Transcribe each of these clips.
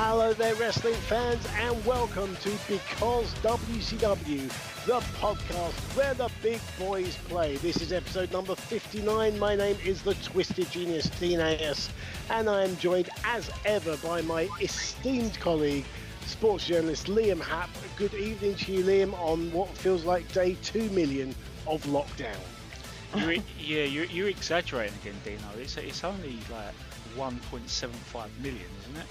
Hello there, wrestling fans, and welcome to Because WCW, the podcast where the big boys play. This is episode number 59. My name is the Twisted Genius Dean A.S., and I am joined as ever by my esteemed colleague, sports journalist Liam Happ. Good evening to you, Liam, on what feels like day 2 million of lockdown. You're, yeah, you're, you're exaggerating again, Dino. It's, it's only like 1.75 million, isn't it?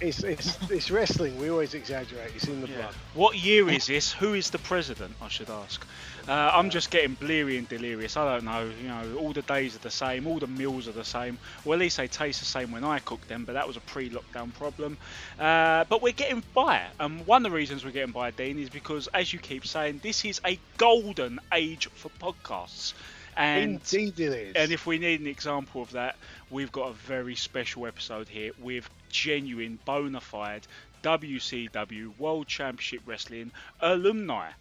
It's, it's, it's wrestling, we always exaggerate, it's in the Yeah. blood. What year is this? Who is the president? I should ask. Uh, I'm just getting bleary and delirious. I don't know. You know, all the days are the same. All the meals are the same. Well, at least they taste the same when I cook them. But that was a pre-lockdown problem. Uh, but we're getting by. And one of the reasons we're getting by, Dean, is because, as you keep saying, this is a golden age for podcasts. And Indeed it is. And if we need an example of that, we've got a very special episode here with genuine, bona fide WCW World Championship Wrestling alumni.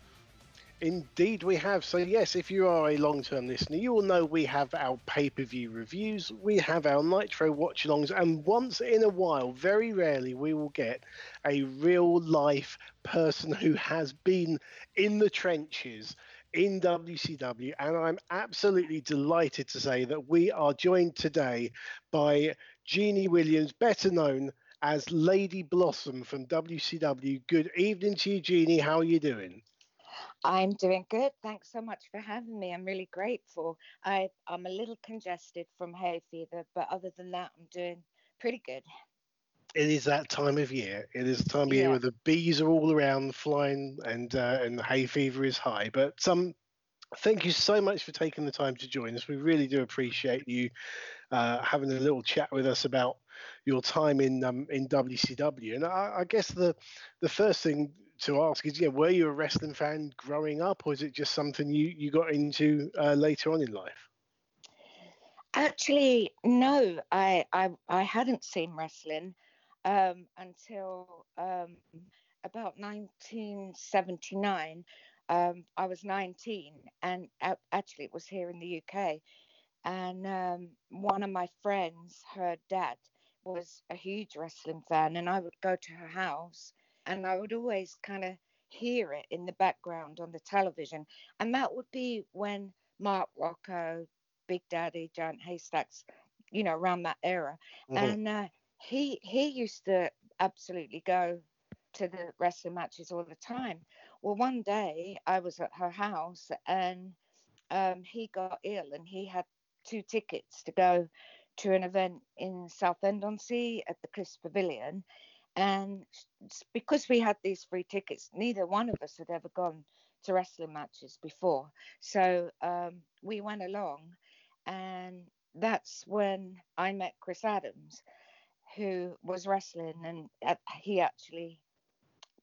Indeed, we have. So, yes, if you are a long term listener, you will know we have our pay per view reviews, we have our Nitro watch alongs, and once in a while, very rarely, we will get a real life person who has been in the trenches in WCW. And I'm absolutely delighted to say that we are joined today by Jeannie Williams, better known as Lady Blossom from WCW. Good evening to you, Jeannie. How are you doing? I'm doing good. Thanks so much for having me. I'm really grateful. I, I'm a little congested from hay fever, but other than that, I'm doing pretty good. it is that time of year. It is the time of year where the bees are all around flying and uh, and the hay fever is high. But um, thank you so much for taking the time to join us. We really do appreciate you uh, having a little chat with us about your time in um, in WCW. And I, I guess the the first thing to ask is, yeah, were you a wrestling fan growing up, or is it just something you you got into uh, later on in life? Actually, no, I, I, I hadn't seen wrestling um, until um, about 1979. Um, I was 19, and a- actually, it was here in the UK. And um, one of my friends, her dad, was a huge wrestling fan, and I would go to her house, and I would always kind of hear it in the background on the television. And that would be when Mark Rocco, Big Daddy, Giant Haystacks, you know, around that era. Mhm. And uh, he he used to absolutely go to the wrestling matches all the time. Well, one day I was at her house and um, he got ill and he had two tickets to go to an event in Southend on Sea at the Cliffs Pavilion. And because we had these free tickets, neither one of us had ever gone to wrestling matches before. So um, we went along, and that's when I met Chris Adams, who was wrestling, and uh, he actually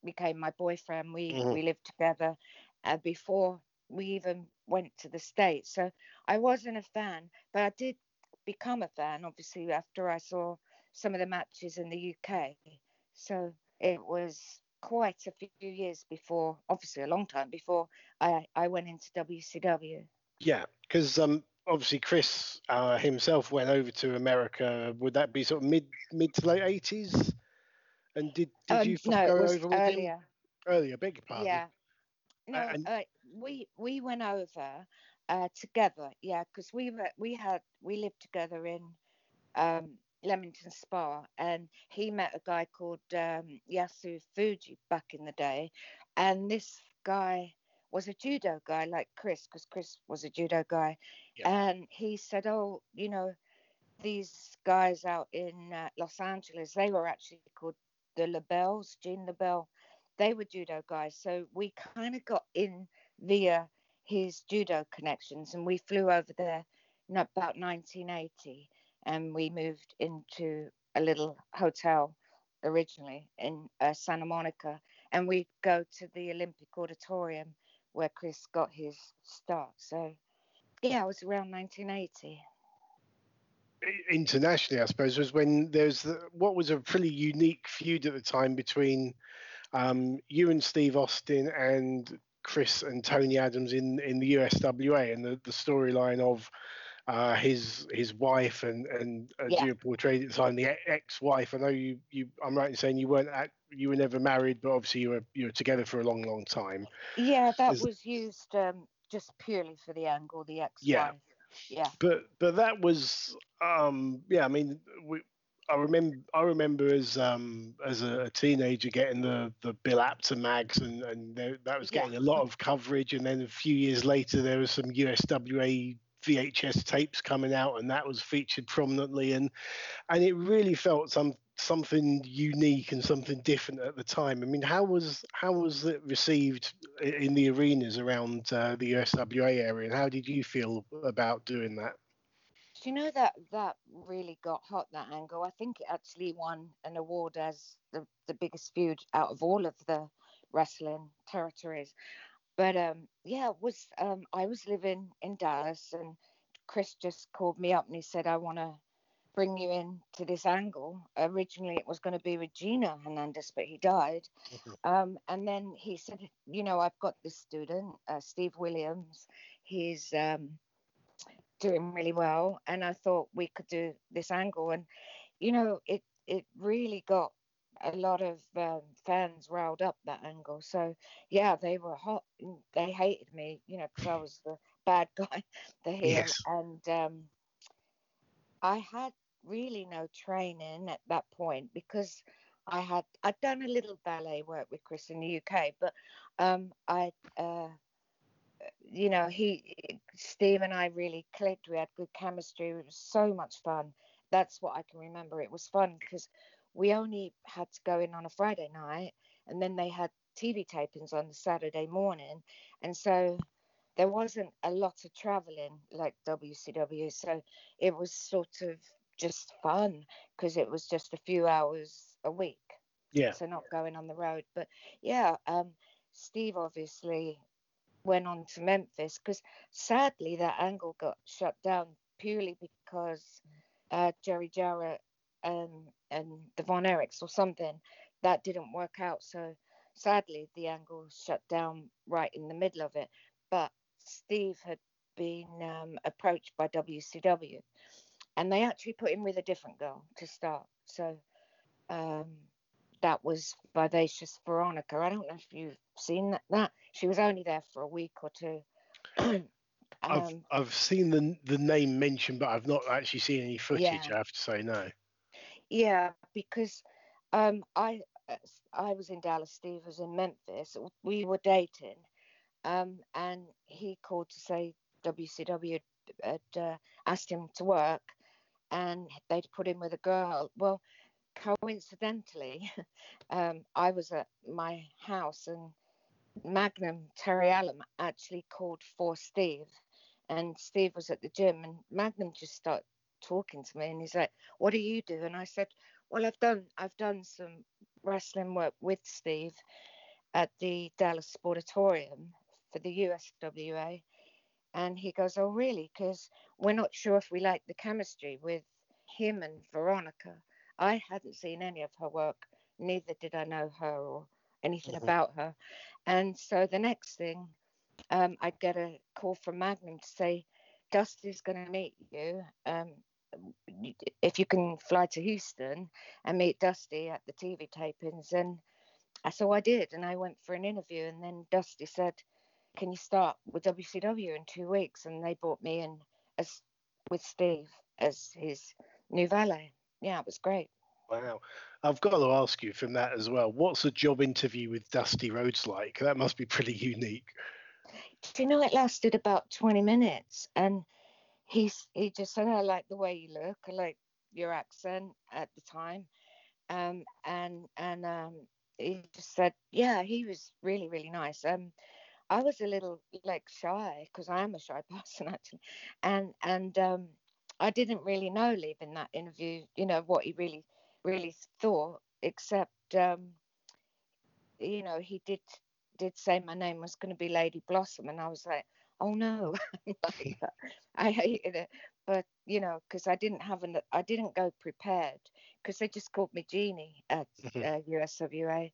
became my boyfriend. We Mhm. we lived together uh, before we even went to the states. So I wasn't a fan, but I did become a fan, obviously, after I saw some of the matches in the UK. So it was quite a few years before, obviously a long time before I, I went into WCW. Yeah, because um, obviously Chris uh, himself went over to America. Would that be sort of mid mid to late eighties? And did did Um, you no, go over with him earlier. earlier? Beg your pardon. Yeah. No, and- uh, we we went over uh, together. Yeah, because we were we had we lived together in um, Leamington Spa, and he met a guy called um, Yasu Fuji back in the day, and this guy was a judo guy like Chris, because Chris was a judo guy, and he said, "Oh, you know, these guys out in uh, Los Angeles, they were actually called the LeBells, Gene LeBell. They were judo guys. So we kind of got in via his judo connections and we flew over there in about 1980 and we moved into a little hotel originally in uh, Santa Monica, and we'd go to the Olympic Auditorium where Chris got his start. So, yeah, it was around 1980. Internationally, I suppose, was when there's the, what was a pretty unique feud at the time between um, you and Steve Austin and Chris and Toni Adams in in the USWA, and the, the storyline of uh, his his wife and and as Yeah. you portrayed at the time, the ex-wife. I know you you. I'm right in saying you weren't at, you were never married, but obviously you were you were together for a long, long time. Yeah, that Is- was used um, just purely for the angle, the ex-wife. Yeah. Yeah. but but that was um yeah i mean we i remember i remember as um as a, teenager getting the the bill apter mags and and there, that was Yeah. getting a lot of coverage. And then a few years later there was some uswa vhs tapes coming out and that was featured prominently. And and it really felt some something unique and something different at the time. I mean how was how was it received in the arenas around uh, the uswa area? And how did you feel about doing that Do you know that that really got hot that angle? I think it actually won an award as the, the biggest feud out of all of the wrestling territories. But um, yeah, it was um, I was living in Dallas and Chris just called me up and he said, I want to bring you in to this angle. Originally, it was going to be with Gino Hernandez, but he died. Um, and then he said, you know, I've got this student, uh, Steve Williams. He's um, doing really well, and I thought we could do this angle. And you know, it it really got a lot of um, fans riled up that angle. So yeah, they were hot. They hated me, you know, because I was the bad guy, the heel, Yes. and um, I had really no training at that point because I had I'd done a little ballet work with Chris in the UK, but um, I, uh, you know, he Steve and I really clicked. We had good chemistry. It was so much fun. That's what I can remember. It was fun because we only had to go in on a Friday night, and then they had TV tapings on the Saturday morning, and so there wasn't a lot of traveling like WCW. So it was sort of just fun because it was just a few hours a week yeah so not going on the road but yeah um steve obviously went on to memphis because sadly that angle got shut down purely because uh jerry jarrett and and the von erichs or something that didn't work out so sadly the angle shut down right in the middle of it but steve had been um, approached by wcw and they actually put him with a different girl to start so um that was Vivacious Veronica. I don't know if you've seen that. that. She was only there for a week or two. I've um, I've seen the the name mentioned, but I've not actually seen any footage. Yeah. I have to say no. yeah, because um, I I was in Dallas. Steve was in Memphis. We were dating, um, and he called to say WCW had uh, asked him to work, and they'd put him with a girl. Well, coincidentally, um, I was at my house and Magnum Terry Allen actually called for Steve, and Steve was at the gym, and Magnum just started talking to me, and he's like, "What do you do?" And I said, "Well, I've done I've done some wrestling work with Steve at the Dallas Sportatorium for the USWA." And he goes, "Oh, really? Because we're not sure if we like the chemistry with him and Veronica. I hadn't seen any of her work, neither did I know her or anything Mhm. about her. And so the next thing, um, I get a call from Magnum to say, Dusty's going to meet you. Um, if you can fly to Houston and meet Dusty at the TV tapings. And so I did. And I went for an interview. And then Dusty said, Can you start with WCW in two weeks? And they brought me in as with Steve as his new valet. Yeah, it was great. Wow. I've got to ask you from that as well. What's a job interview with Dusty Rhodes like? That must be pretty unique. Do you know it lasted about 20 minutes? And he's he just said, I like the way you look, I like your accent at the time. Um, and and um, he just said, yeah, he was really, really nice. Um, I was a little like shy because I am a shy person actually, and and um, I didn't really know leaving that interview, you know, what he really, really thought. except um, you know he did did say my name was going to be Lady Blossom, and I was like, oh no, like, I hated it. But you know, because I didn't have an, I didn't go prepared because they just called me Jeannie at uh, USWA.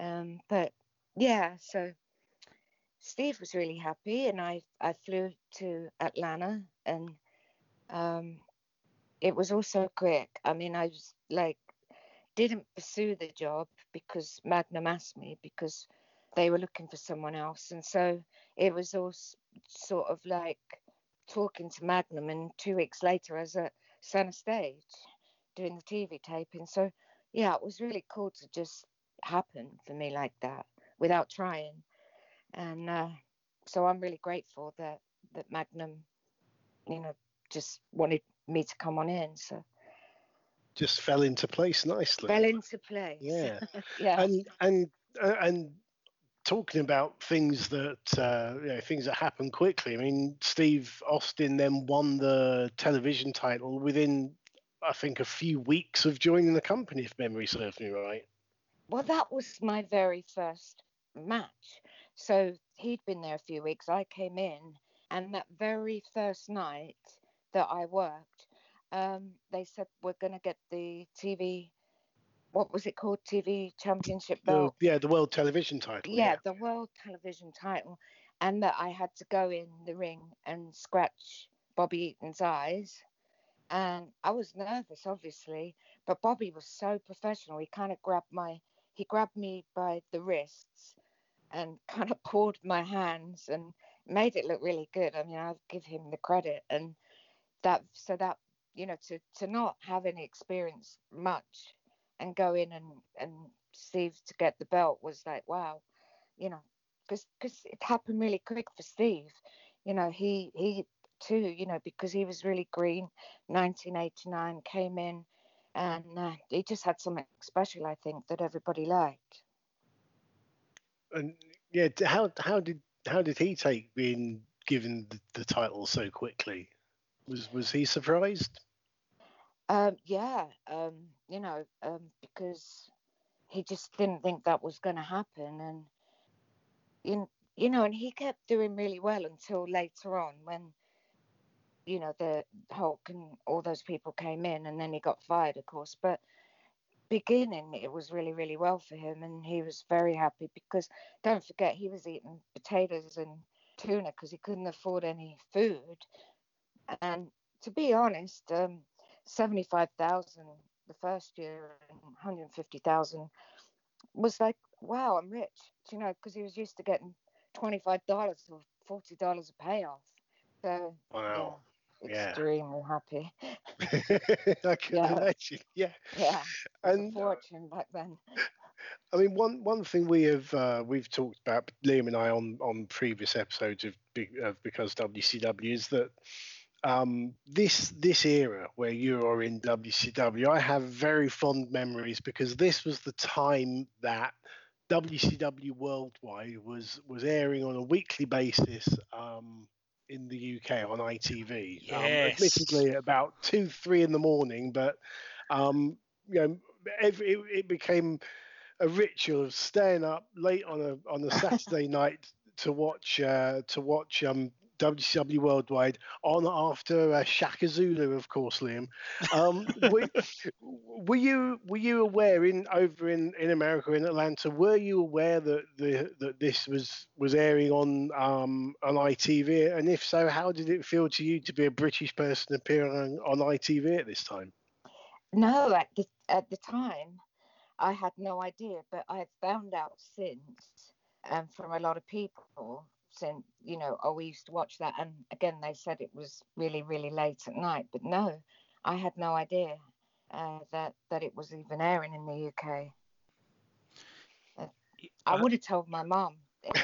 Um, but yeah, so Steve was really happy, and I I flew to Atlanta, and um, it was also quick. I mean, I was like, didn't pursue the job because Magnum asked me because they were looking for someone else, and so it was all sort of like talking to Magnum, and two weeks later, I was at center stage doing the TV taping. So yeah, it was really cool to just happen for me like that without trying, and uh, so I'm really grateful that that Magnum, you know, just wanted me to come on in. So Just fell into place nicely. fell into place. Yeah. yeah. and and uh, and talking about things that uh, you know things that happen quickly. I mean, Steve Austin then won the television title within, I think, a few weeks of joining the company, if memory serves me right. Well, that was my very first match. So he'd been there a few weeks. I came in, and that very first night that I worked, um, they said we're going to get the TV. What was it called? TV Championship The, yeah, the world television title. yeah, the world television title, and that I had to go in the ring and scratch Bobby Eaton's eyes. And I was nervous, obviously, but Bobby was so professional. He kind of grabbed my, he grabbed me by the wrists and kind of pulled my hands and made it look really good. I mean, I'll give him the credit. And that, so that, you know, to, to not have any experience much and go in and, and Steve to get the belt was like, wow, you know, because because it happened really quick for Steve. You know, he he too, you know, because he was really green. 1989 came in, and uh, he just had something special, I think, that everybody liked. And yeah, how how did how did he take being given the, the title so quickly? Was was he surprised? Um, yeah, um, you know, um, because he just didn't think that was going to happen, and you you know, and he kept doing really well until later on when you know the Hulk and all those people came in, and then he got fired, of course. But beginning, it was really really well for him, and he was very happy because don't forget he was eating potatoes and tuna because he couldn't afford any food, and to be honest, um, seventy-five thousand the first year and one hundred fifty thousand was like, wow, I'm rich, you know, because he was used to getting twenty-five dollars or forty dollars a payoff. So Wow. yeah, Yeah. extremely happy. I can Yeah. imagine. Yeah. Yeah, And fortune back then. I mean, one one thing we have uh, we've talked about Liam and I on on previous episodes of, of because WCW is that um, this this era where you are in WCW, I have very fond memories because this was the time that WCW Worldwide was was airing on a weekly basis um, in the UK on ITV. Yes. Um, admittedly, at about two three in the morning, but um, you know, every, it, it became a ritual of staying up late on a on a Saturday night to watch uh, to watch um, WCW Worldwide on after uh, Shaka Zulu, of course, Liam. Um, were, were you were you aware in over in, in America in Atlanta? Were you aware that the that this was was airing on um, on ITV? And if so, how did it feel to you to be a British person appearing on, on ITV at this time? No, at the at the time, I had no idea, but I had found out since, um, from a lot of people, saying, you know, oh, we used to watch that, and again, they said it was really, really late at night, but no, I had no idea uh, that that it was even airing in the UK. Uh, I I- would have told my mum.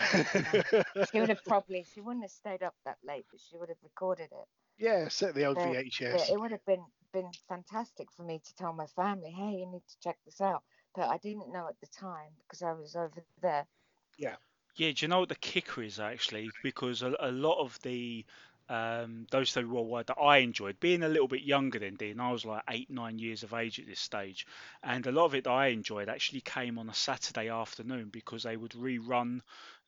she would have probably, she wouldn't have stayed up that late, but she would have recorded it. yeah, set the old But- VHS. It would have been been fantastic for me to tell my family, hey, you need to check this out. But I didn't know at the time because I was over there. Yeah, do you know what the kicker is actually? Because a, a lot of the Um, those two worldwide that I enjoyed, being a little bit younger than Dean, I was like eight, nine years of age at this stage, and a lot of it that I enjoyed actually came on a Saturday afternoon because they would rerun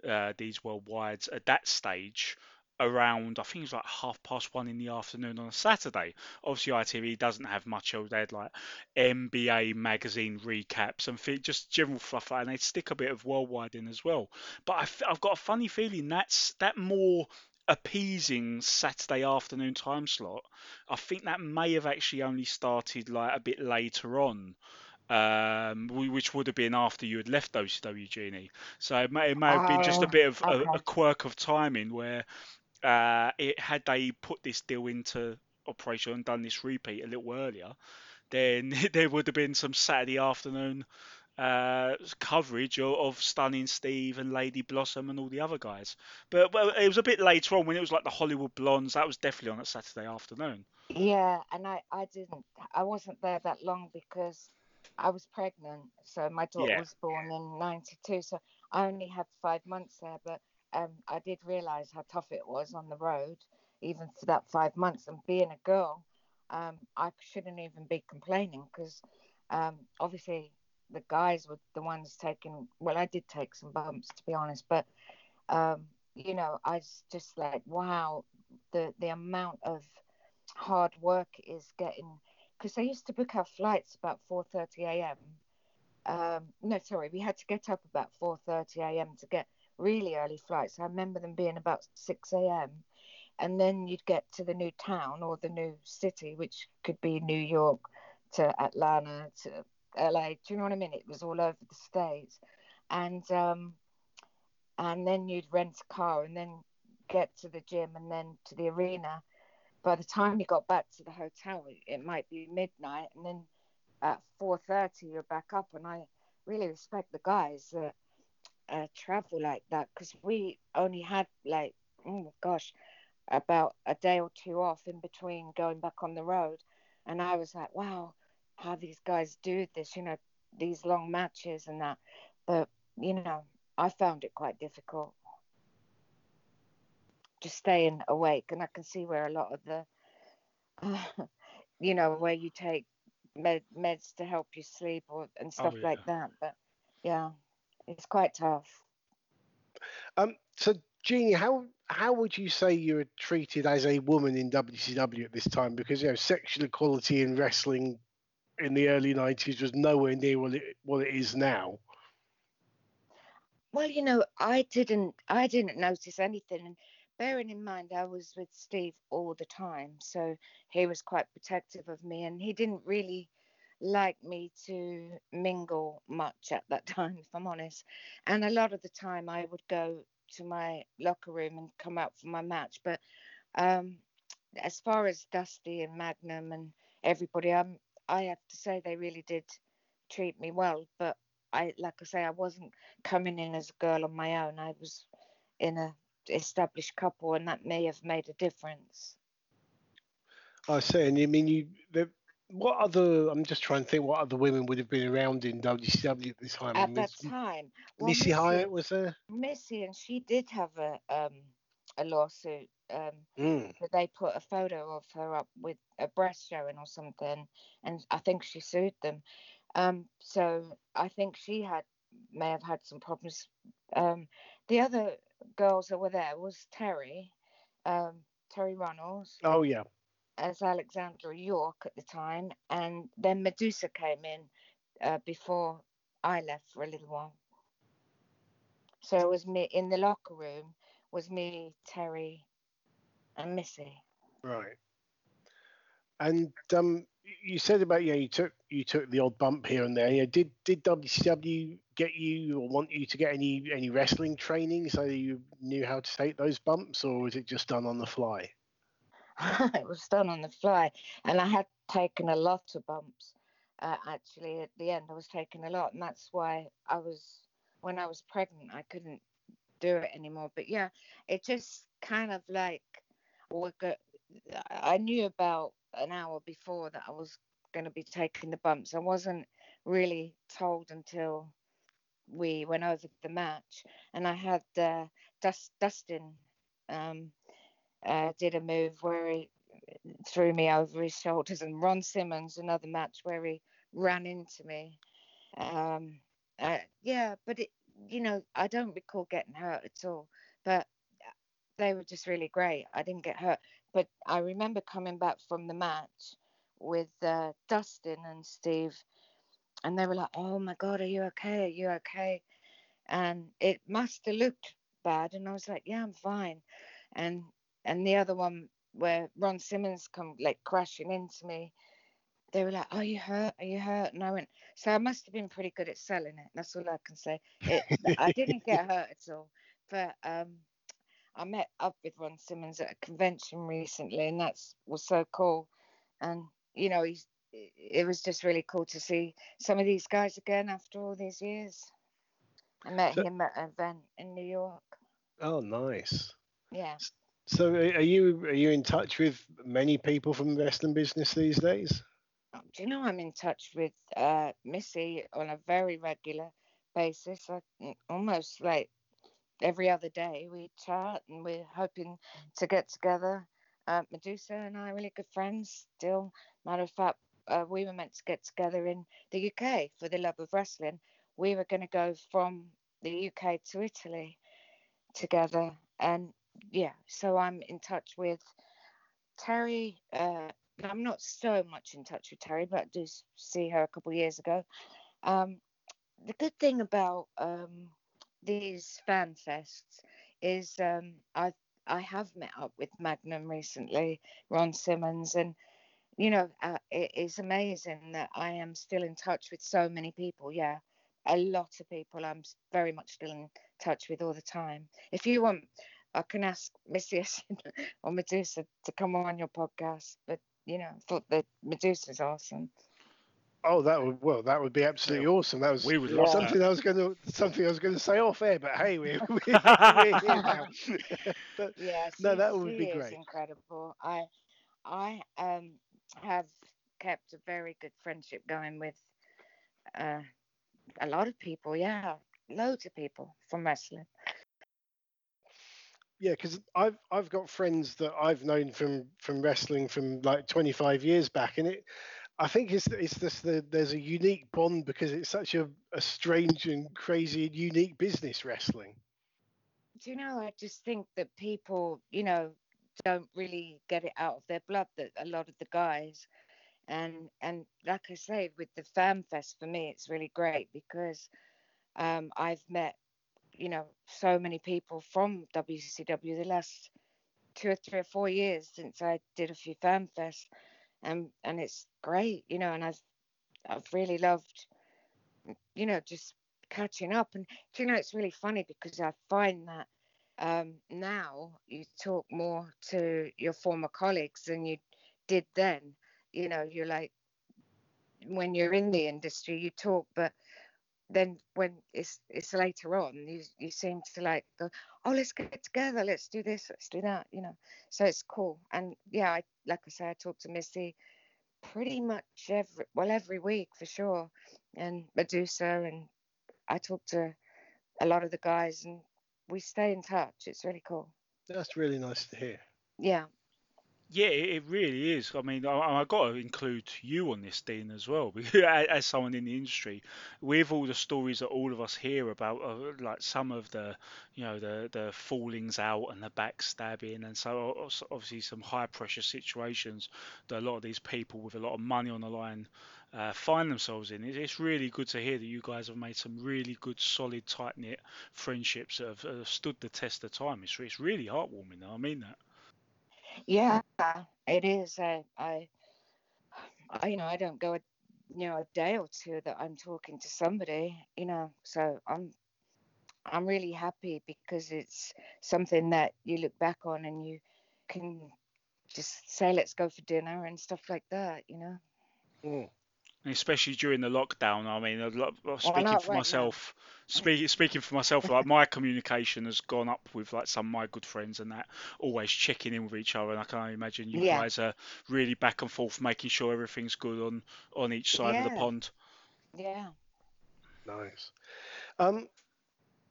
uh, these worldwides at that stage around I think it was like half past one in the afternoon on a Saturday. Obviously, ITV doesn't have much else. They had like NBA magazine recaps and just general fluff, and they stick a bit of worldwide in as well. But I've, I've got a funny feeling that's that more appeasing Saturday afternoon time slot. I think that may have actually only started like a bit later on um, which would have been after you had left WCW Jeannie. So it may, it may have been just a Oh, bit of a, a quirk of timing where uh, it had they put this deal into operation and done this repeat a little earlier, then there would have been some Saturday afternoon uh, coverage of, of Stunning Steve and Lady Blossom and all the other guys. But well, it was a bit later on when it was like the Hollywood Blondes. That was definitely on a Saturday afternoon. Yeah, and I, I didn't, I wasn't there that long because I was pregnant. So my daughter Yeah. was born in 92. So I only had five months there. But um, I did realize how tough it was on the road, even for that five months. And being a girl, um, I shouldn't even be complaining because um, obviously the guys were the ones taking, well, I did take some bumps, to be honest. But, um, you know, I was just like, wow, the, the amount of hard work is getting because they used to book our flights about 4:30 a.m. Um, no, sorry, we had to get up about 4:30 a.m. to get really early flights. I remember them being about 6 a.m. And then you'd get to the new town or the new city, which could be New York to Atlanta to LA. Do you know what I mean? It was all over the states, and um, and then you'd rent a car and then get to the gym and then to the arena by the time you got back to the hotel it, might be midnight and then at 4.30 you're back up and i really respect the guys that uh, travel like that because we only had like oh gosh about a day or two off in between going back on the road. And i was like wow how these guys do this you know these long matches and that. But you know i found it quite difficult just staying awake. And i can see where a lot of the you know where you take med- meds to help you sleep or and stuff yeah. like that. But yeah it's quite tough Um, so, Jeannie, how how would you say you were treated as a woman in WCW at this time? Because you know, sexual equality in wrestling in the early '90s was nowhere near what it what it is now. well you know i didn't i didn't notice anything and bearing in mind i was with steve all the time so he was quite protective of me and he didn't really like me to mingle much at that time if i'm honest and a lot of the time i would go to my locker room and come out for my match but um as far as dusty and magnum and everybody um i have to say they really did treat me well but i like i say i wasn't coming in as a girl on my own i was in a established couple and that may have made a difference I say, and I mean, you. What other? I'm just trying to think. What other women would have been around in WCW at this time? I at mean, that time well, Missy Hyatt was there. missy and she did have a um a lawsuit um Mm. that they put a photo of her up with a breast showing or something and i think she sued them um so i think she had may have had some problems um the other girls that were there was terri um terri runnels Oh yeah. As alexandra york at the time and then medusa came in uh, before i left for a little while so it was me in the locker room was me terri and missy Right. And um, you said about yeah, you took you took the odd bump here and there. Yeah, did did WCW get you or want you to get any any wrestling training so you knew how to take those bumps, or was it just done on the fly? it was done on the fly and i had taken a lot of bumps uh, actually at the end i was taking a lot and that's why i was when i was pregnant i couldn't do it anymore. But yeah it just kind of like i knew about an hour before that i was going to be taking the bumps. I wasn't really told until we went over the match and i had uh, Dust, dustin um, uh, did a move where he threw me over his shoulders, and Ron Simmons another match where he ran into me. Um, uh, yeah, but it, you know, I don't recall getting hurt at all. But they were just really great. I didn't get hurt, but I remember coming back from the match with uh, Dustin and Steve, and they were like, "Oh my God, are you okay? Are you okay?" And it must have looked bad, and I was like, "Yeah, I'm fine." And and the other one where Ron Simmons come like crashing into me, they were like, "Are you hurt? Are you hurt?" And I went, "So I must have been pretty good at selling it. That's all I can say. It, I didn't get hurt at all, but um, I met up with Ron Simmons at a convention recently, and that's was so cool. And you know, he's it was just really cool to see some of these guys again after all these years. I met So- him at an event in New York. Oh, nice. Yeah. So, are you are you in touch with many people from the wrestling business these days? Do you know I'm in touch with uh, Missy on a very regular basis? I, mm, almost like every other day we chat and we're hoping to get together. Uh, Medusa and I are really good friends still. Matter of fact, uh, we were meant to get together in the UK for the love of wrestling. We were going to go from the UK to Italy together. And yeah, so I'm in touch with Terry. Uh, I'm not so much in touch with Terry, but I do see her a couple of years ago. Um, the good thing about um, these fan fests is um, I I have met up with Magnum recently, Ron Simmons, and you know uh, it is amazing that I am still in touch with so many people. Yeah, a lot of people I'm very much still in touch with all the time. If you want, I can ask Missy or Medusa to come on your podcast, but you know, I thought that Medusa's awesome. Oh, that would well, that would be absolutely awesome. That was We would love something I was going to something I was going to say off air, but hey, we're, we're, we're here now. but Yeah, No, that would be great. incredible. I I um have kept a very good friendship going with uh, a lot of people. Yeah, loads of people from wrestling. Yeah, because I've I've got friends that I've known from from wrestling from like 25 years back, and it I think it's it's just the there's a unique bond because it's such a, a strange and crazy and unique business wrestling. Do you know? I just think that people, you know, don't really get it out of their blood. That a lot of the guys, and and like I say, with the fan fest for me, it's really great because um, I've met, you know, so many people from WCW the last two or three or four years since I did a few fan fests, and and it's great, you know, and I've I've really loved, you know, just catching up. And you know, it's really funny because I find that um, now you talk more to your former colleagues than you did then. You know, you're like when you're in the industry, you talk, but then when it's it's later on, you you seem to like go, oh, let's get together, let's do this, let's do that. You know, so it's cool. And yeah, I like I say, I talk to Missy pretty much every well every week for sure, and Medusa, and I talk to a lot of the guys, and we stay in touch. It's really cool. That's really nice to hear. Yeah. Yeah, it really is. I mean, I, I got to include you on this, Dean, as well, as someone in the industry, with all the stories that all of us hear about, uh, like some of the, you know, the the fallings out and the backstabbing, and so obviously some high pressure situations that a lot of these people with a lot of money on the line uh, find themselves in. It- It's really good to hear that you guys have made some really good, solid, tight knit friendships that have, have stood the test of time. It's it's really heartwarming. I mean that. Yeah, it is. I, I, I, you know, I don't go, a, you know, a day or two that I'm talking to somebody, you know. So I'm, I'm really happy because it's something that you look back on and you can just say, let's go for dinner and stuff like that, you know. Mm. And especially during the lockdown. I mean, a lot, well, Why speaking not for right now? myself, speaking speaking for myself, like my communication has gone up with like some of my good friends and that, always checking in with each other. And I can only imagine you Yeah. guys are really back and forth, making sure everything's good on on each side of the pond. Yeah. Nice. Um,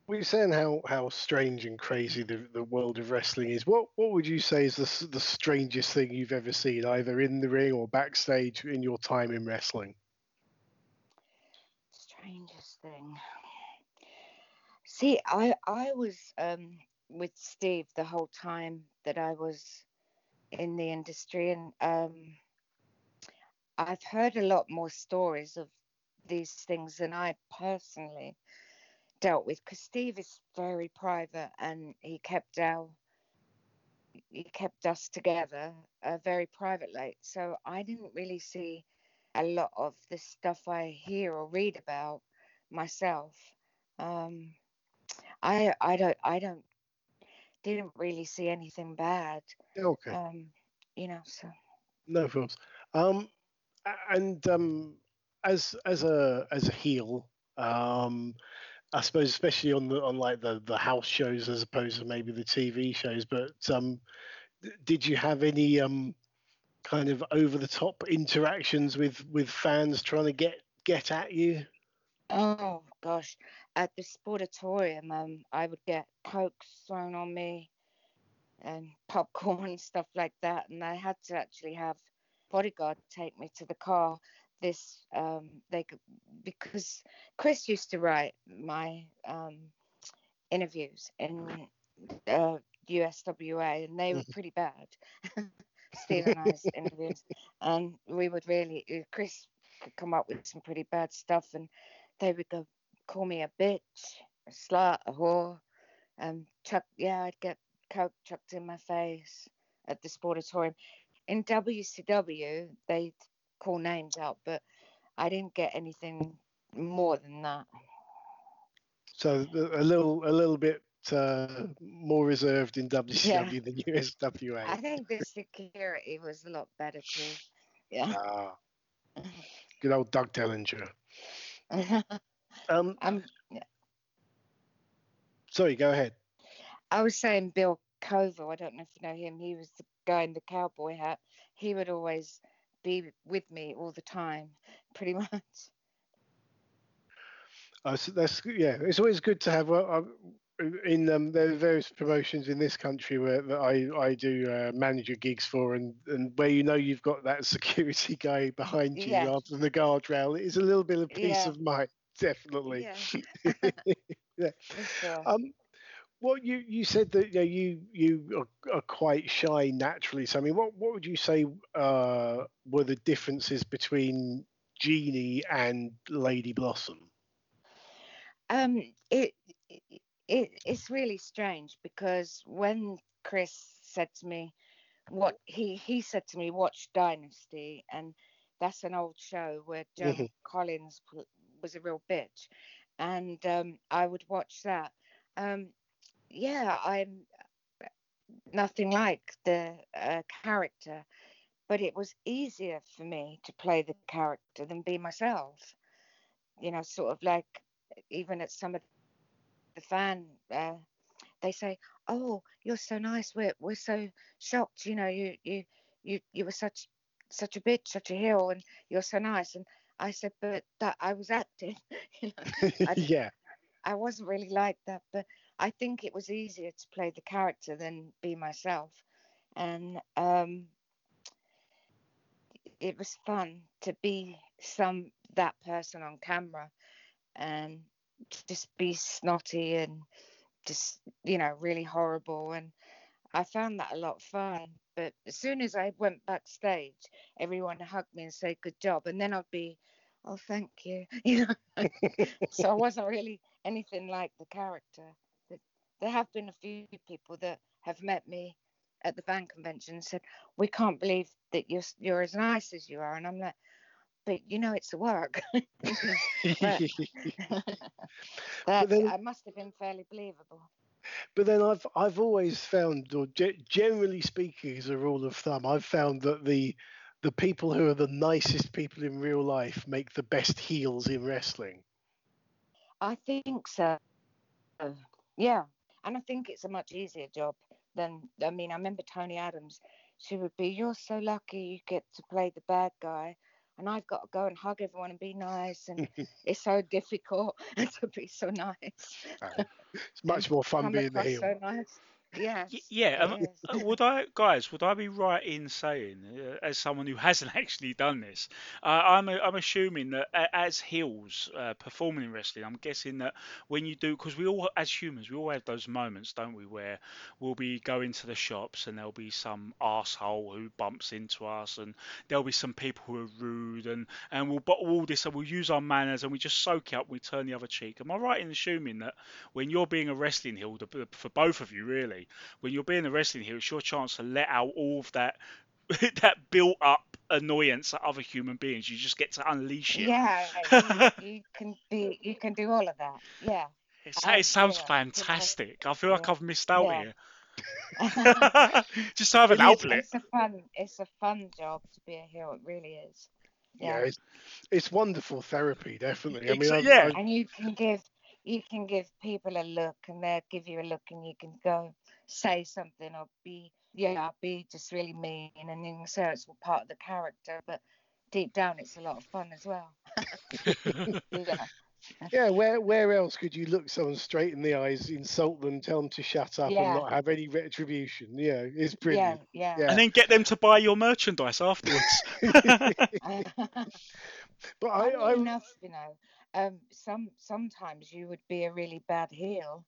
we were saying how, how strange and crazy the, the world of wrestling is. What what would you say is the the strangest thing you've ever seen, either in the ring or backstage in your time in wrestling? Strangest thing. See, I I was um, with Steve the whole time that I was in the industry, and um, I've heard a lot more stories of these things than I personally dealt with. Because Steve is very private, and he kept our he kept us together uh, very privately. So I didn't really see a lot of the stuff I hear or read about myself. Um, I I don't I don't didn't really see anything bad. Okay, Um, you know, so no problems. Um, and um, as as a as a heel, um, I suppose especially on the on like the the house shows as opposed to maybe the TV shows. But um, d- did you have any um kind of over the top interactions with with fans trying to get get at you? oh gosh, at the sportatorium, um, I would get cokes thrown on me and popcorn and stuff like that, and I had to actually have bodyguard take me to the car. This um, they could because Chris used to write my um, interviews in uh, USWA, and they were pretty bad. Steve and I's interviews, and we would really uh, Chris could come up with some pretty bad stuff, and they would go call me a bitch, a slut, a whore, and chuck. Yeah, I'd get coke chucked in my face at the sportatorium. In WCW, they'd call names out, but I didn't get anything more than that. So a little a little bit uh, more reserved in WCW than USWA. I think the security was a lot better too. Yeah. Ah, good old Doug Dellinger. Um, I'm sorry, go ahead. I was saying Bill Koval. I don't know if you know him. He was the guy in the cowboy hat. He would always be with me all the time, pretty much. Uh, so that's yeah. It's always good to have. Well, uh, in um, there are various promotions in this country where that I I do uh, manager gigs for, and and where you know you've got that security guy behind you Yeah. rather than the guardrail. It is a little bit of peace Yeah. of mind, definitely. Yeah. Yeah. sure. Um, well, you you said that you know, you you are, are quite shy naturally. So I mean, what what would you say uh, were the differences between Jeannie and Lady Blossom? Um, it, it it it's really strange because when Chris said to me, what he he said to me, watch Dynasty, and that's an old show where Joan Mhm. Collins was a real bitch, and um, I would watch that. Um, yeah, I'm nothing like the uh, character, but it was easier for me to play the character than be myself. You know, sort of like even at some of the fan, uh, they say, "Oh, you're so nice. We're we're so shocked. You know, you you you you were such such a bitch, such a heel, and you're so nice." And I said, "But that I was acting. you know, I, yeah. I wasn't really like that, but I think it was easier to play the character than be myself, and um, it was fun to be some that person on camera, and just be snotty and just you know really horrible, and I found that a lot fun. But as soon as I went backstage, everyone hugged me and said good job, and then I'd be, oh thank you, you know. so I wasn't really anything like the character. But There have been a few people that have met me at the fan convention and said, "We can't believe that you're you're as nice as you are," and I'm like, "But you know, it's the work." But- then- I must have been fairly believable. But then I've I've always found, or ge- generally speaking, as a rule of thumb, I've found that the the people who are the nicest people in real life make the best heels in wrestling. I think so. Yeah, and I think it's a much easier job than I mean. I remember Toni Adams. She would be, "You're so lucky you get to play the bad guy." And I've got to go and hug everyone and be nice, and it's so difficult to be so nice. It's much more fun being the heel. so nice. Yes. Y- Yeah, um, is. uh, would I, guys, would I be right in saying, uh, as someone who hasn't actually done this, uh, I'm I'm assuming that as heels uh, performing in wrestling, I'm guessing that when you do, because we all, as humans, we all have those moments, don't we, where we'll be going to the shops and there'll be some asshole who bumps into us, and there'll be some people who are rude, and and we'll bottle all this, and we'll use our manners, and we just soak it up, and we turn the other cheek. Am I right in assuming that when you're being a wrestling heel, for both of you, really? When you're being a wrestling heel, it's your chance to let out all of that that built up annoyance at other human beings. You just get to unleash it. Yeah, you, you can be, you can do all of that. Yeah. It, I- it sounds yeah, fantastic. I feel like I've missed out yeah. here. just to have an It is- outlet. It's a fun, it's a fun job to be a heel. It really is. Yeah, Yeah. it's, it's wonderful therapy, definitely. I mean, Exa- I've- yeah. I've- And you can give, you can give people a look, and they'll give you a look, and you can go say something or be, yeah, be just really mean, and then so it's all part of the character, but deep down, it's a lot of fun as well. yeah. yeah, where where else could you look someone straight in the eyes, insult them, tell them to shut up, Yeah. and not have any retribution? Yeah, it's brilliant. yeah. Yeah. And then get them to buy your merchandise afterwards. But I, Funny I enough, you know, um, some sometimes you would be a really bad heel,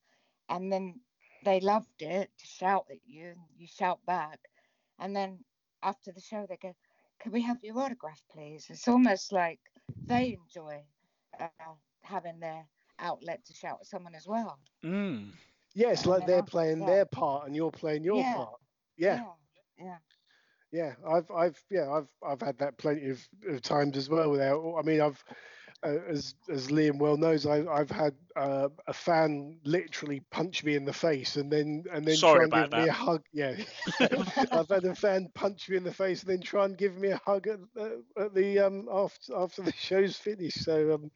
and then they loved it to shout at you, and you shout back, and then after the show they go, "Can we have your autograph, please?" It's almost like they enjoy uh, having their outlet to shout at someone as well. mm. yeah, like they're playing that- their part and you're playing your Yeah. part. Yeah, yeah, yeah. I've I've yeah I've I've had that plenty of, of times as well. Without I mean I've as as Liam well knows, I, I've had uh, a fan literally punch me in the face and then and then Sorry try and about give me a hug. Yeah, I've had a fan punch me in the face and then try and give me a hug at, uh, at the um after after the show's finished. So um,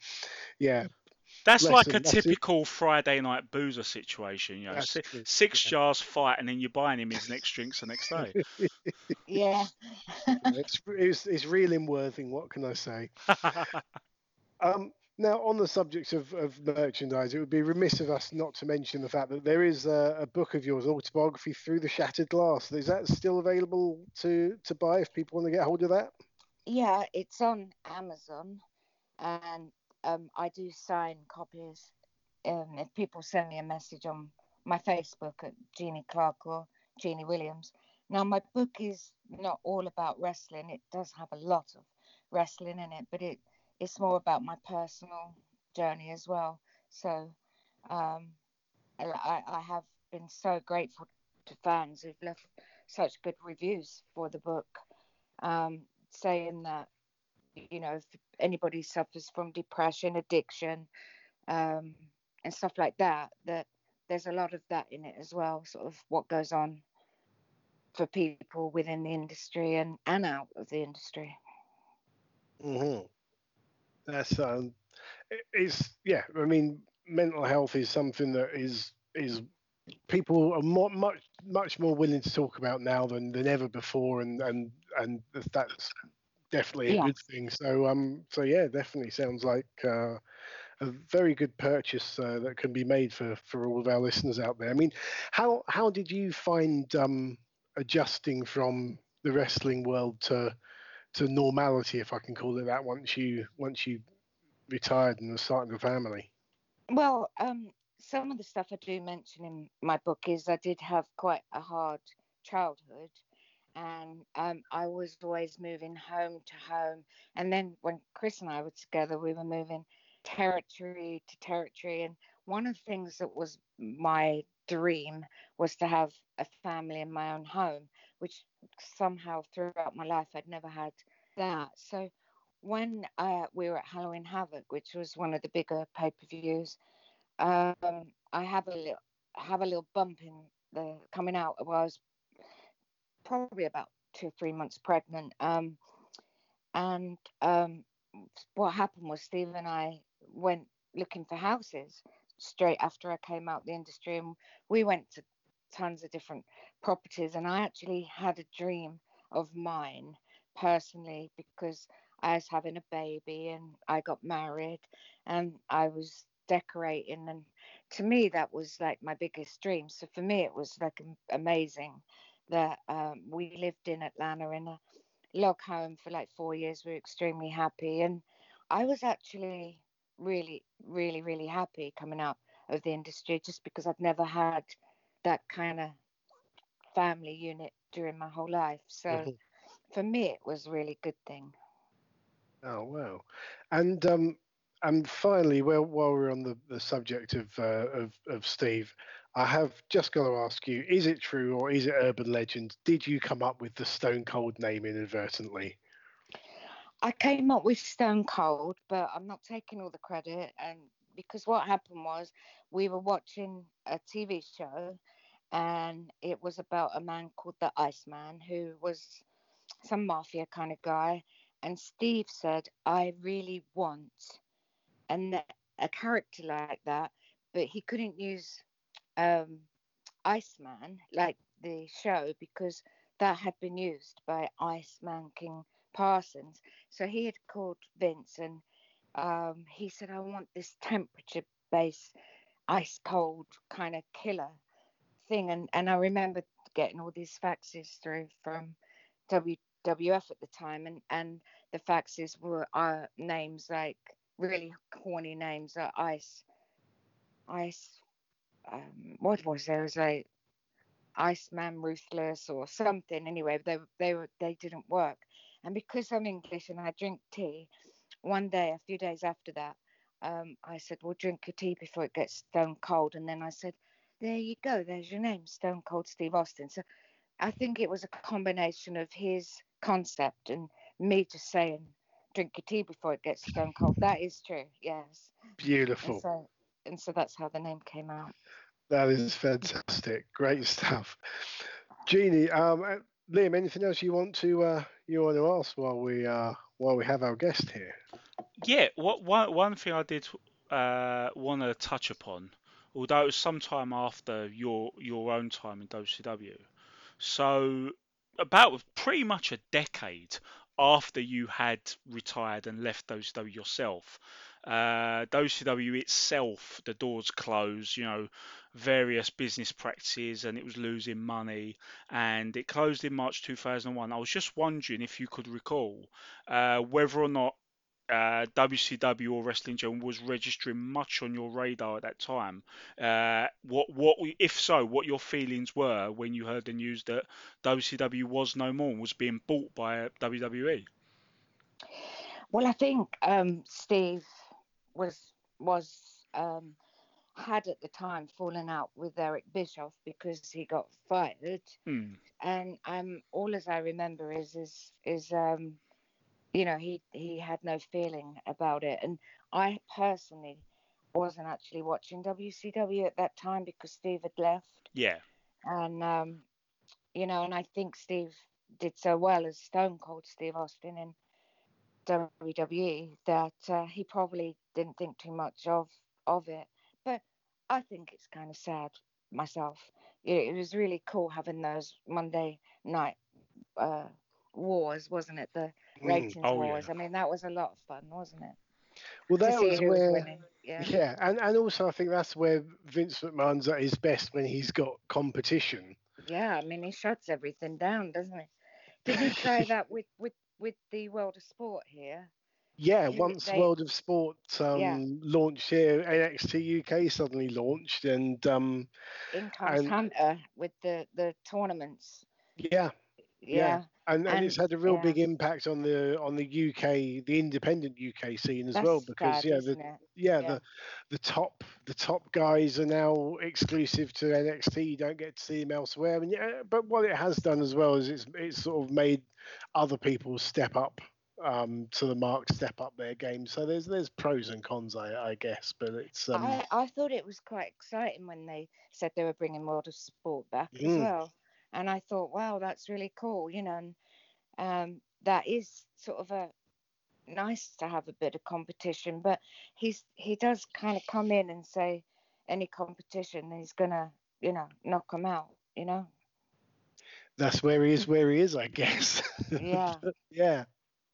yeah, That's Bless like a that's it. typical Friday night boozer situation. You know, That's si- true, six jars fight, and then you're buying him his next drinks the next day. yeah. it's it's, it's reeling Worthing. What can I say? Um, now, on the subject of, of merchandise, it would be remiss of us not to mention the fact that there is a, a book of yours, autobiography through the shattered glass. Is that still available to to buy if people want to get hold of that? Yeah, it's on Amazon, and um, I do sign copies. Um, if people send me a message on my Facebook at Jeannie Clark or Jeannie Williams. Now, my book is not all about wrestling. It does have a lot of wrestling in it, but it it's more about my personal journey as well. So, um, I, I have been so grateful to fans who've left such good reviews for the book. Um, saying that you know if anybody suffers from depression addiction um, and stuff like that that there's a lot of that in it as well sort of what goes on for people within the industry and and out of the industry Mm-hmm. That's um, it's yeah. I mean, mental health is something that is is people are more, much much more willing to talk about now than than ever before, and and and that's definitely a Yeah. good thing. So um, so yeah, definitely sounds like uh, a very good purchase uh, that can be made for for all of our listeners out there. I mean, how how did you find um adjusting from the wrestling world to to normality, if I can call it that, once you once you retired and were starting a family. well um some of the stuff i do mention in my book is i did have quite a hard childhood and um, I was always moving home to home. And then when Chris and I were together, we were moving territory to territory. And one of the things that was my dream was to have a family in my own home, which somehow throughout my life I'd never had that. So when uh, we were at Halloween Havoc, which was one of the bigger pay per views, um, I have a little have a little bump in the coming out. Well, I was probably about two or three months pregnant. Um, and um, what happened was Steve and I went looking for houses straight after I came out the industry, and we went to tons of different properties. And I actually had a dream of mine personally because I was having a baby and I got married and I was decorating and to me that was like my biggest dream. So for me it was like amazing that um, we lived in Atlanta in a log home for like four years. We were extremely happy and I was actually really, really, really happy coming out of the industry just because I've never had that kind of family unit during my whole life. So Mhm. for me, it was a really good thing. Oh wow! And um, and finally, well, while we're on the, the subject of, uh, of of Steve, I have just got to ask you: Is it true or is it urban legend? Did you come up with the Stone Cold name inadvertently? I came up with Stone Cold, but I'm not taking all the credit. And because what happened was we were watching a TV show and it was about a man called the Iceman who was some mafia kind of guy. And Steve said, I really want and a character like that, but he couldn't use um, Iceman like the show because that had been used by Iceman King Parsons. So he had called Vince and um, he said, I want this temperature based, ice cold kind of killer thing. And, and I remember getting all these faxes through from WWF at the time, and, and the faxes were uh, names like really corny names like Ice, Ice, um, what was there? It was like Iceman Ruthless or something. Anyway, they they were they didn't work. And because I'm English and I drink tea, one day, a few days after that, um, I said, "Well, drink your tea before it gets stone cold." And then I said, "There you go. There's your name, Stone Cold Steve Austin." So I think it was a combination of his concept and me just saying, "Drink your tea before it gets stone cold." That is true. Yes. Beautiful. And so, and so that's how the name came out. That is fantastic. Great stuff. Jeannie, um, uh, Liam, anything else you want to uh, you want to ask while we uh, while we have our guest here? Yeah, what one one thing I did uh, want to touch upon, although it was sometime after your your own time in WCW, so about pretty much a decade after you had retired and left WCW yourself, uh, WCW itself, the doors closed, you know, various business practices, and it was losing money, and it closed in March 2001. I was just wondering if you could recall uh, whether or not uh, WCW or Wrestling General was registering much on your radar at that time. Uh, what, what, if so, what your feelings were when you heard the news that WCW was no more and was being bought by uh, WWE? Well, I think um, Steve was was um, had at the time fallen out with Eric Bischoff because he got fired, Hmm. and um, all as I remember is is is um, you know he he had no feeling about it, and I personally wasn't actually watching WCW at that time because Steve had left, Yeah. and um, you know, and I think Steve did so well as Stone Cold Steve Austin in WWE that uh, he probably didn't think too much of of it. But I think it's kind of sad myself. It, it was really cool having those Monday night uh, wars, wasn't it? The ratings Oh, yeah. wars. I mean, that was a lot of fun, wasn't it? Well, To that was who was where. Yeah. Yeah, and, and also I think that's where Vince McMahon's at his best when he's got competition. Yeah, I mean, he shuts everything down, doesn't he? Did he try that with with with the world of sport here? Yeah, once they- World of Sport um, Yeah. launched here, NXT UK suddenly launched, and um, In comes And- Hunter with the the tournaments. yeah, Yeah, and, and it's had a real yeah. big impact on the on the UK, the independent UK scene as that's well, because sad, yeah, the yeah, Yeah. the the top the top guys are now exclusive to NXT. You don't get to see them elsewhere. I mean, yeah, but what it has done as well is it's it's sort of made other people step up um, to the mark, step up their game. So there's there's pros and cons, I, I guess. But it's um, I, I thought it was quite exciting when they said they were bringing World of Sport back as Mm. well. And I thought, wow, that's really cool, you know, and um, that is sort of a nice to have a bit of competition. But he's he does kind of come in and say any competition, he's gonna, you know, knock him out, you know. that's where he is, where he is, I guess. Yeah. yeah,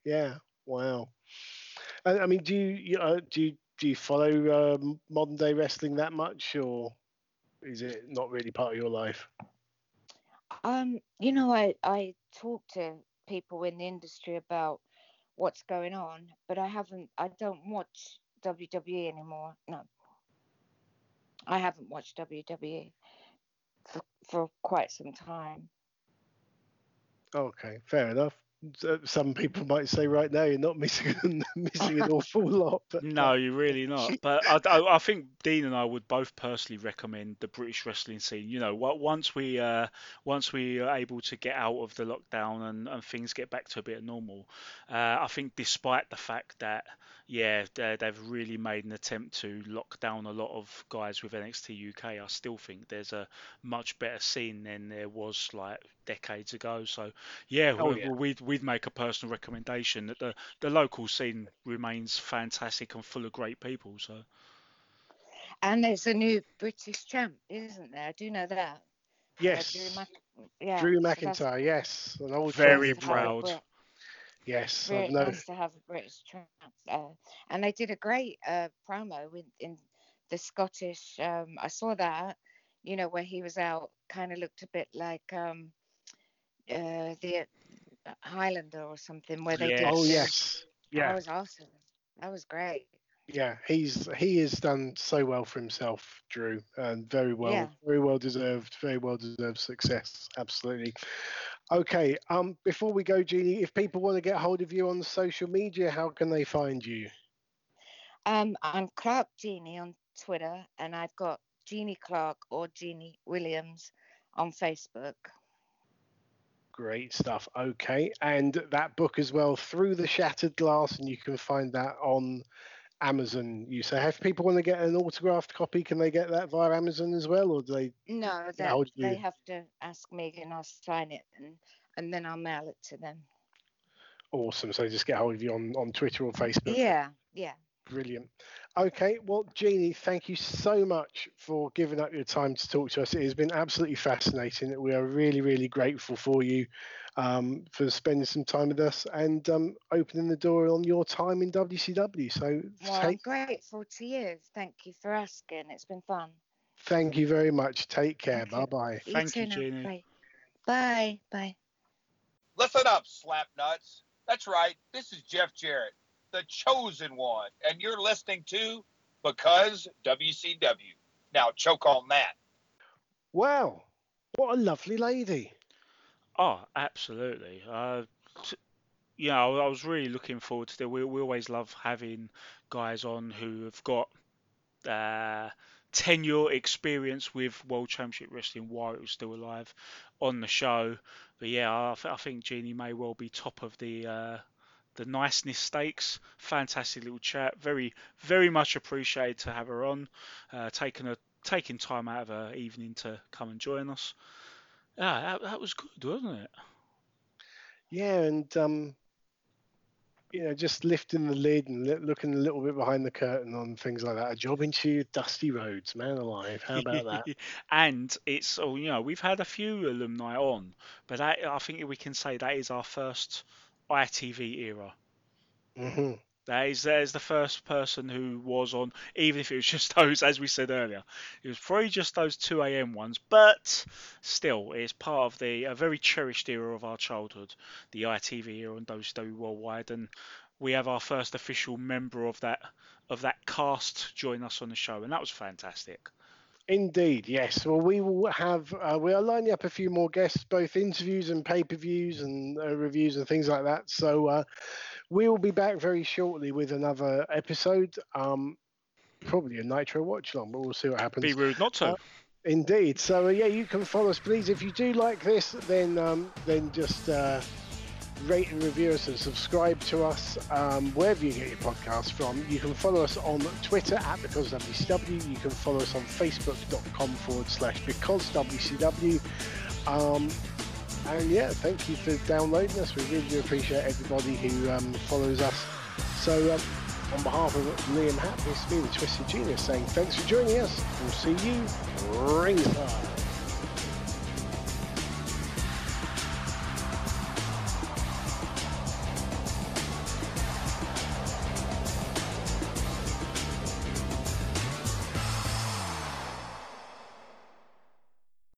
yeah. Wow. I, I mean, do you, you uh, do you do you follow um, modern day wrestling that much, or is it not really part of your life? Um, you know, I I talk to people in the industry about what's going on, but I haven't. I don't watch WWE anymore. No, I haven't watched WWE for for quite some time. Okay, fair enough. Some people might say right now you're not missing missing an awful lot. But No, you're really not. But I, I, I think Dean and I would both personally recommend the British wrestling scene. You know, once we uh, once we are able to get out of the lockdown and, and things get back to a bit of normal, uh, I think despite the fact that yeah they- they've really made an attempt to lock down a lot of guys with NXT UK, I still think there's a much better scene than there was like decades ago. So yeah, Oh, we, yeah. we'd we'd make a personal recommendation that the the local scene remains fantastic and full of great people. So And there's a new British champ, isn't there? I do know that. Uh, yes, Drew Mac- yeah. Drew so McIntyre. Yes, an old Very friend of nice to have a mine. proud. Yes, Very I've known. nice to have a British champ. Uh, and they did a great uh, promo in, in the Scottish. Um, I saw that, you know, where he was out, kind of looked a bit like um, uh, the uh, Highlander or something, where they did. Yes. Oh the- yes, That was awesome. That was great. yeah. He's he has done so well for himself, Drew, and very well, Yeah. very well deserved, very well deserved success. Absolutely. Okay. Um, before we go, Jeannie, if people want to get hold of you on social media, how can they find you? Um, I'm Clark Jeannie on Twitter, and I've got Jeannie Clark or Jeannie Williams on Facebook. Great stuff. Okay, and that book as well, through the shattered glass, and you can find that on Amazon. You say, if people want to get an autographed copy, can they get that via Amazon as well, or do they? No, Get that hold they have to ask me, and I'll sign it, and and then I'll mail it to them. Awesome. So just get hold of you on on Twitter or Facebook. Yeah, yeah. Brilliant. Okay, well, Jeannie, thank you so much for giving up your time to talk to us. It has been absolutely fascinating. We are really, really grateful for you um, for spending some time with us and um, opening the door on your time in WCW. So Well, I'm take, grateful to you. Thank you for asking. It's been fun. thank you very much. Take care. Okay. Bye bye. Thank you, too now. Jeannie. Bye. Bye. Bye. Listen up, slapnuts. That's right. This is Jeff Jarrett, the chosen one, and you're listening to Because WCW. Now choke on that. Wow, what a lovely lady. Oh, absolutely. Uh, t- you know, I was really looking forward to it. We, we always love having guys on who have got uh, tenure experience with World Championship Wrestling while it was still alive on the show. But yeah, I, th- I think Jeannie may well be top of the uh, the niceness stakes. Fantastic little chat. Very very much appreciated to have her on. Uh, taking a taking time out of her evening to come and join us. Yeah, that, that was good, wasn't it? Yeah, and um, you know, just lifting the lid and looking a little bit behind the curtain on things like that. A job into Dusty Rhodes, man alive. How about that? and it's all you know we've had a few alumni on, but that, I think we can say that is our first ITV era. hmm That is that is the first person who was on, even if it was just those, as we said earlier, it was probably just those 2 a.m. ones, but still, it's part of the a very cherished era of our childhood, the ITV era and WCW Worldwide, and we have our first official member of that of that cast join us on the show, and that was fantastic. Indeed, yes. Well, we will have, uh, we are lining up a few more guests, both interviews and pay per views and uh, reviews and things like that. So uh, we will be back very shortly with another episode. Um, probably a Nitro watch long, but we'll see what happens. Be rude not to. Uh, Indeed. So uh, yeah, you can follow us, please. If you do like this, then um, then just uh, rate and review us and subscribe to us um, wherever you get your podcasts from. You can follow us on Twitter at because WCW. You can follow us on Facebook.com forward slash because WCW. Um, and yeah, thank you for downloading us. We really do appreciate everybody who um, follows us. So. Um, on behalf of Liam Hatt, this has been the Twisted Genius saying thanks for joining us. We'll see you ringside.